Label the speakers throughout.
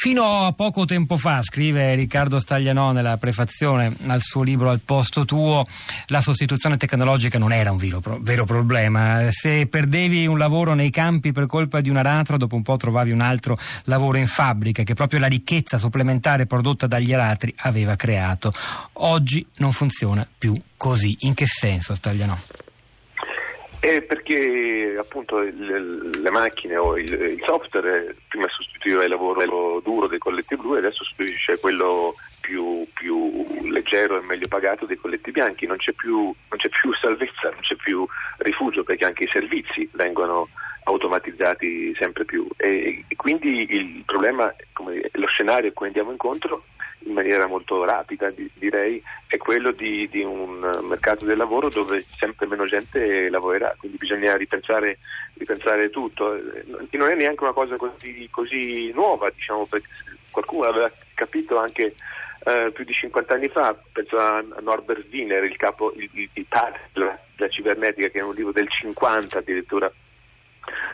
Speaker 1: Fino a poco tempo fa, scrive Riccardo Staglianò nella prefazione al suo libro Al posto tuo, la sostituzione tecnologica non era un vero, vero problema. Se perdevi un lavoro nei campi per colpa di un aratro, dopo un po' trovavi un altro lavoro in fabbrica che proprio la ricchezza supplementare prodotta dagli aratri aveva creato. Oggi non funziona più così. In che senso, Staglianò?
Speaker 2: Eh, perché appunto il, le macchine o il, il, software prima sostituiva il lavoro duro dei colletti blu e adesso sostituisce quello più, più, leggero e meglio pagato dei colletti bianchi, non c'è, più, non c'è più salvezza, non c'è più rifugio perché anche i servizi vengono automatizzati sempre più. E, e quindi il problema, come, lo scenario a cui andiamo incontro in maniera molto rapida direi è quello di, di, un mercato del lavoro dove sempre meno gente lavorerà, quindi bisogna ripensare, ripensare tutto. Non è neanche una cosa così, così nuova, diciamo, perché qualcuno aveva capito anche eh, più di 50 anni fa, penso a Norbert Wiener, il capo, il, il, il padre della cibernetica, che è un libro del 50 addirittura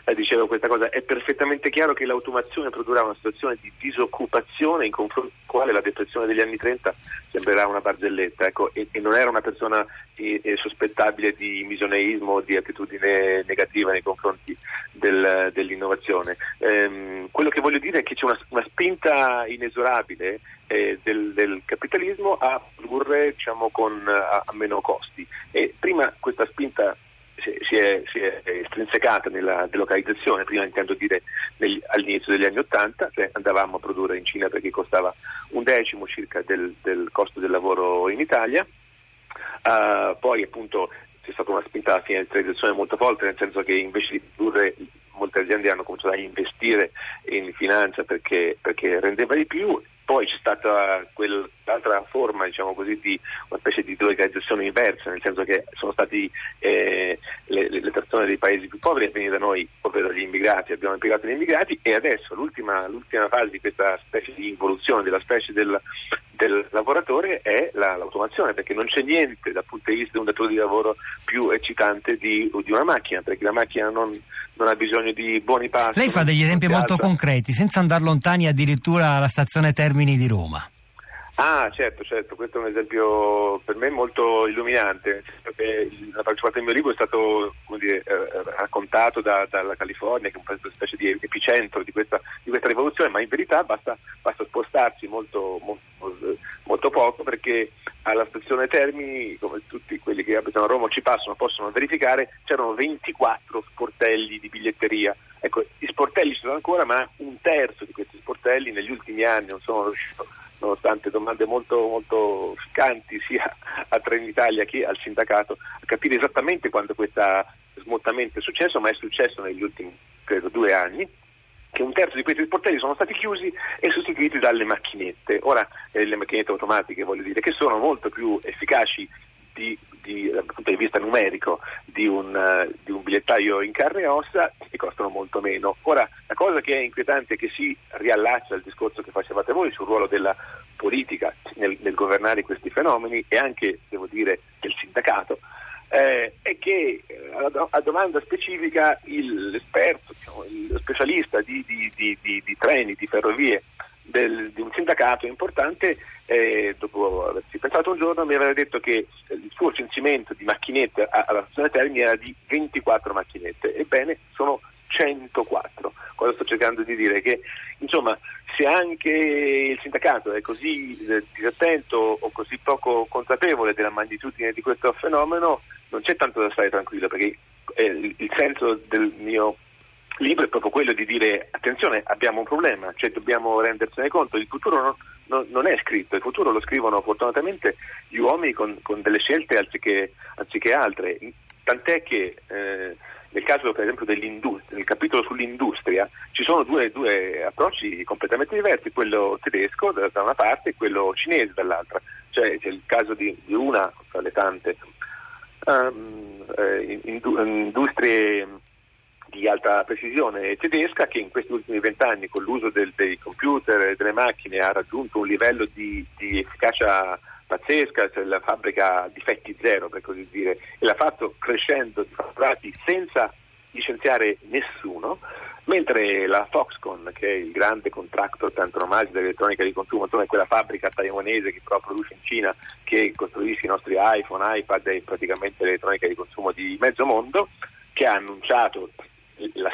Speaker 2: eh, dicevo questa cosa, è perfettamente chiaro che l'automazione produrrà una situazione di disoccupazione in confronto con la quale la depressione degli anni 30 sembrerà una barzelletta ecco, e, e, non era una persona eh, eh, sospettabile di misoneismo o di attitudine negativa nei confronti del, dell'innovazione. Ehm, quello che voglio dire è che c'è una, una spinta inesorabile eh, del, del, capitalismo a produrre diciamo, con, a, a meno costi e prima questa spinta si è, si è estrinsecata nella delocalizzazione, prima intendo dire negli, all'inizio degli anni Ottanta, cioè andavamo a produrre in Cina perché costava un decimo circa del, del costo del lavoro in Italia, uh, poi appunto c'è stata una spinta alla finalizzazione molto forte, nel senso che invece di produrre molte aziende hanno cominciato a investire in finanza perché, perché rendeva di più poi c'è stata quell'altra forma, diciamo così, di una specie di delocalizzazione inversa, nel senso che sono stati eh, le, le, persone dei paesi più poveri a venire da noi, ovvero gli immigrati, abbiamo impiegato gli immigrati e adesso l'ultima, l'ultima fase di questa specie di involuzione della specie del, del lavoratore è la, l'automazione, perché non c'è niente dal punto di vista di un datore di lavoro più eccitante di, di una macchina, perché la macchina non, non, ha bisogno di buoni passi.
Speaker 1: Lei fa degli esempi molto concreti, senza andare lontani addirittura alla stazione Termini di Roma.
Speaker 2: Ah, certo, certo, questo è un esempio per me molto illuminante, la maggior parte del mio libro è stato dire, eh, raccontato da, dalla California, che è una specie di epicentro di questa, di questa rivoluzione, ma in verità basta, basta spostarsi molto, molto, molto, poco perché alla stazione Termini, come tutti quelli che abitano a Roma ci passano, possono verificare, c'erano 24 sportelli di biglietteria. Ecco, gli sportelli ci sono ancora, ma un terzo di questi sportelli negli ultimi anni non sono riuscito nonostante domande molto, molto ficcanti sia a Trenitalia che al sindacato, a capire esattamente quando questo smottamento è successo, ma è successo negli ultimi, credo, due anni che un terzo di questi sportelli sono stati chiusi e sostituiti dalle macchinette. Ora, eh, le macchinette automatiche, voglio dire, che sono molto più efficaci di, di, dal punto di vista numerico di un, uh, di un, bigliettaio in carne e ossa e costano molto meno. Ora, la cosa che è inquietante è che si riallaccia al discorso che facevate voi sul ruolo della politica nel, nel governare questi fenomeni e anche, devo dire, del sindacato, eh, è che eh, a, domanda specifica l'esperto, diciamo, lo specialista di, di, treni, di ferrovie del, di un sindacato importante, eh, dopo averci pensato un giorno, mi aveva detto che il suo censimento di macchinette alla stazione Termini era di 24 macchinette, ebbene sono 104. Cosa sto cercando di dire? Che insomma, se anche il sindacato è così eh, disattento o così poco consapevole della magnitudine di questo fenomeno, non c'è tanto da stare tranquillo, perché eh, il senso del mio libro è proprio quello di dire attenzione abbiamo un problema, cioè dobbiamo rendersene conto, il futuro non, non, non è scritto, il futuro lo scrivono fortunatamente gli uomini con, con delle scelte anziché, anziché, altre, tant'è che eh, nel caso per esempio nel capitolo sull'industria ci sono due, due approcci completamente diversi, quello tedesco da, da, una parte e quello cinese dall'altra, cioè c'è il caso di, di una tra le tante um, eh, industrie di alta precisione tedesca che in questi ultimi vent'anni con l'uso del, dei computer e delle macchine ha raggiunto un livello di, di efficacia pazzesca, cioè la fabbrica difetti zero per così dire, e l'ha fatto crescendo di fatturati senza licenziare nessuno, mentre la Foxconn, che è il grande contractor per antonomasia dell'elettronica di consumo, insomma è quella fabbrica taiwanese che però produce in Cina, che costruisce i nostri iPhone, iPad e praticamente l'elettronica di consumo di mezzo mondo, che ha annunciato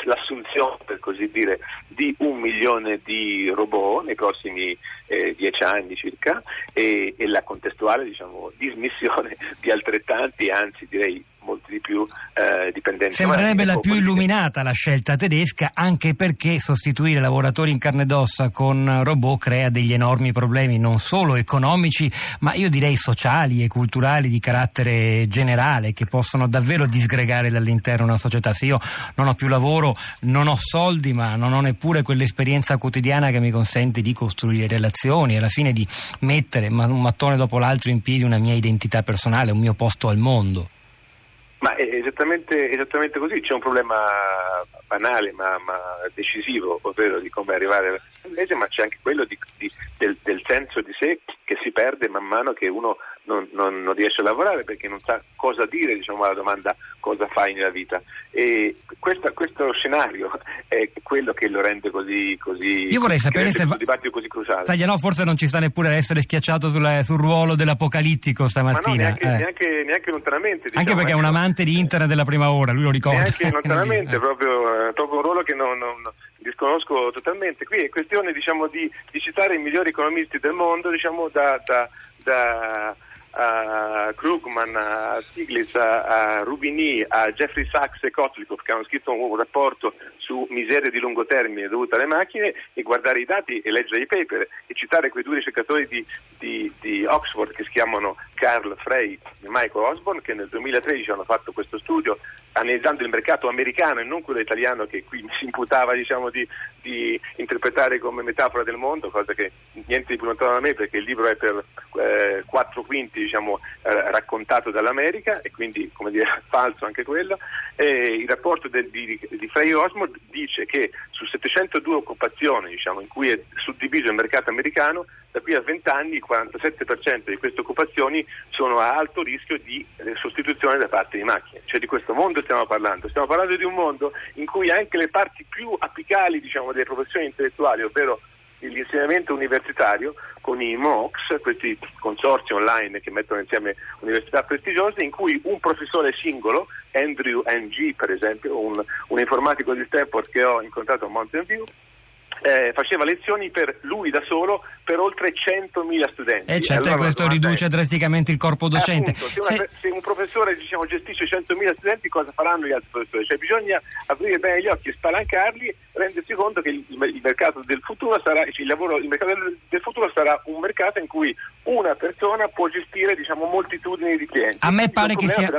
Speaker 2: l'assunzione, per così dire, di un milione di robot nei prossimi eh, dieci anni circa e, e la contestuale diciamo, dismissione di altrettanti, anzi direi di più eh, dipendenti.
Speaker 1: Sembrerebbe la più illuminata la scelta tedesca, anche perché sostituire lavoratori in carne ed ossa con robot crea degli enormi problemi, non solo economici, ma io direi sociali e culturali di carattere generale, che possono davvero disgregare dall'interno una società. Se io non ho più lavoro, non ho soldi, ma non ho neppure quell'esperienza quotidiana che mi consente di costruire relazioni, alla fine di mettere un mattone dopo l'altro in piedi una mia identità personale, un mio posto al mondo.
Speaker 2: Ma è esattamente, esattamente così, c'è un problema banale ma, ma, decisivo, ovvero di come arrivare alla mese, ma c'è anche quello di, di, del, del, senso di sé che si perde man mano che uno non, non, non riesce a lavorare perché non sa cosa dire diciamo, alla domanda cosa fai nella vita. E questa, questo scenario è quello che lo rende così, così
Speaker 1: Io vorrei sapere se
Speaker 2: dibattito così cruciale.
Speaker 1: Tagliano forse non ci sta neppure ad essere schiacciato sul, sul ruolo dell'apocalittico stamattina. Ma no,
Speaker 2: neanche, eh. neanche, neanche lontanamente.
Speaker 1: Diciamo, anche perché è un amante di internet della prima ora, lui lo ricorda.
Speaker 2: Neanche lontanamente, proprio, eh, proprio un ruolo che non, non disconosco totalmente. Qui è questione diciamo, di, di, citare i migliori economisti del mondo diciamo, da, da, da a Krugman, a Stiglitz, a Rubini, a Jeffrey Sachs e Kotlikov che hanno scritto un rapporto su miseria di lungo termine dovuta alle macchine e guardare i dati e leggere i paper e citare quei due ricercatori di, di, di Oxford che si chiamano Carl Frey e Michael Osborne che nel 2013 hanno fatto questo studio analizzando il mercato americano e non quello italiano che qui si imputava diciamo, di, di, interpretare come metafora del mondo, cosa che niente di più lontano da me perché il libro è per eh, quattro quinti diciamo, eh, raccontato dall'America e quindi come dire, falso anche quello. E il rapporto del, di, di Frey Osmond dice che su 702 occupazioni diciamo, in cui è suddiviso il mercato americano, da qui a 20 anni il 47% di queste occupazioni sono a alto rischio di eh, sostituzione da parte di macchine. Cioè di questo mondo stiamo parlando. Stiamo parlando di un mondo in cui anche le parti più apicali diciamo, delle professioni intellettuali, ovvero l'insegnamento universitario con i MOOCs, questi consorzi online che mettono insieme università prestigiose, in cui un professore singolo, Andrew Ng per esempio, un, un informatico di Stanford che ho incontrato a Mountain View, eh, faceva lezioni per lui da solo per oltre 100.000 studenti.
Speaker 1: E eh, certo, allora, questo riduce è... drasticamente il corpo docente.
Speaker 2: Appunto, se, una, se... se, un professore diciamo, gestisce 100.000 studenti, cosa faranno gli altri professori? Cioè, bisogna aprire bene gli occhi spalancarli, rendersi conto che il, il mercato del futuro sarà, il, lavoro, il mercato del, del, futuro sarà un mercato in cui una persona può gestire diciamo, moltitudini di clienti.
Speaker 1: A me pare che sia